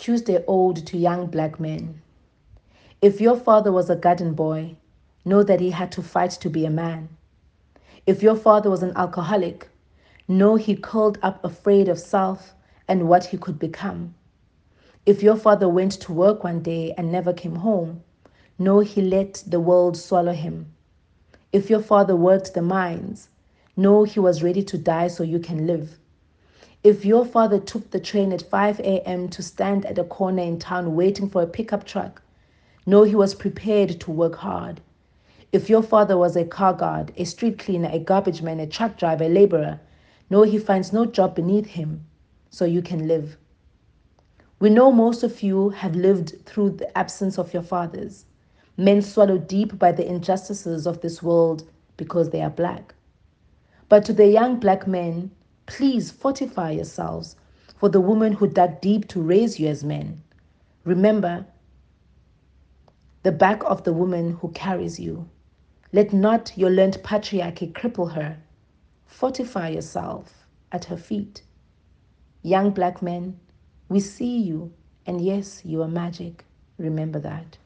Tuesday Ode to Young Black Men. If your father was a garden boy, know that he had to fight to be a man. If your father was an alcoholic, know he curled up afraid of self and what he could become. If your father went to work one day and never came home, know he let the world swallow him. If your father worked the mines, know he was ready to die so you can live. If your father took the train at 5 a.m. to stand at a corner in town waiting for a pickup truck, know he was prepared to work hard. If your father was a car guard, a street cleaner, a garbage man, a truck driver, a laborer, know he finds no job beneath him so you can live. We know most of you have lived through the absence of your fathers, men swallowed deep by the injustices of this world because they are black. But to the young black men, Please fortify yourselves for the woman who dug deep to raise you as men. Remember the back of the woman who carries you. Let not your learned patriarchy cripple her. Fortify yourself at her feet. Young black men, we see you, and yes, you are magic. Remember that.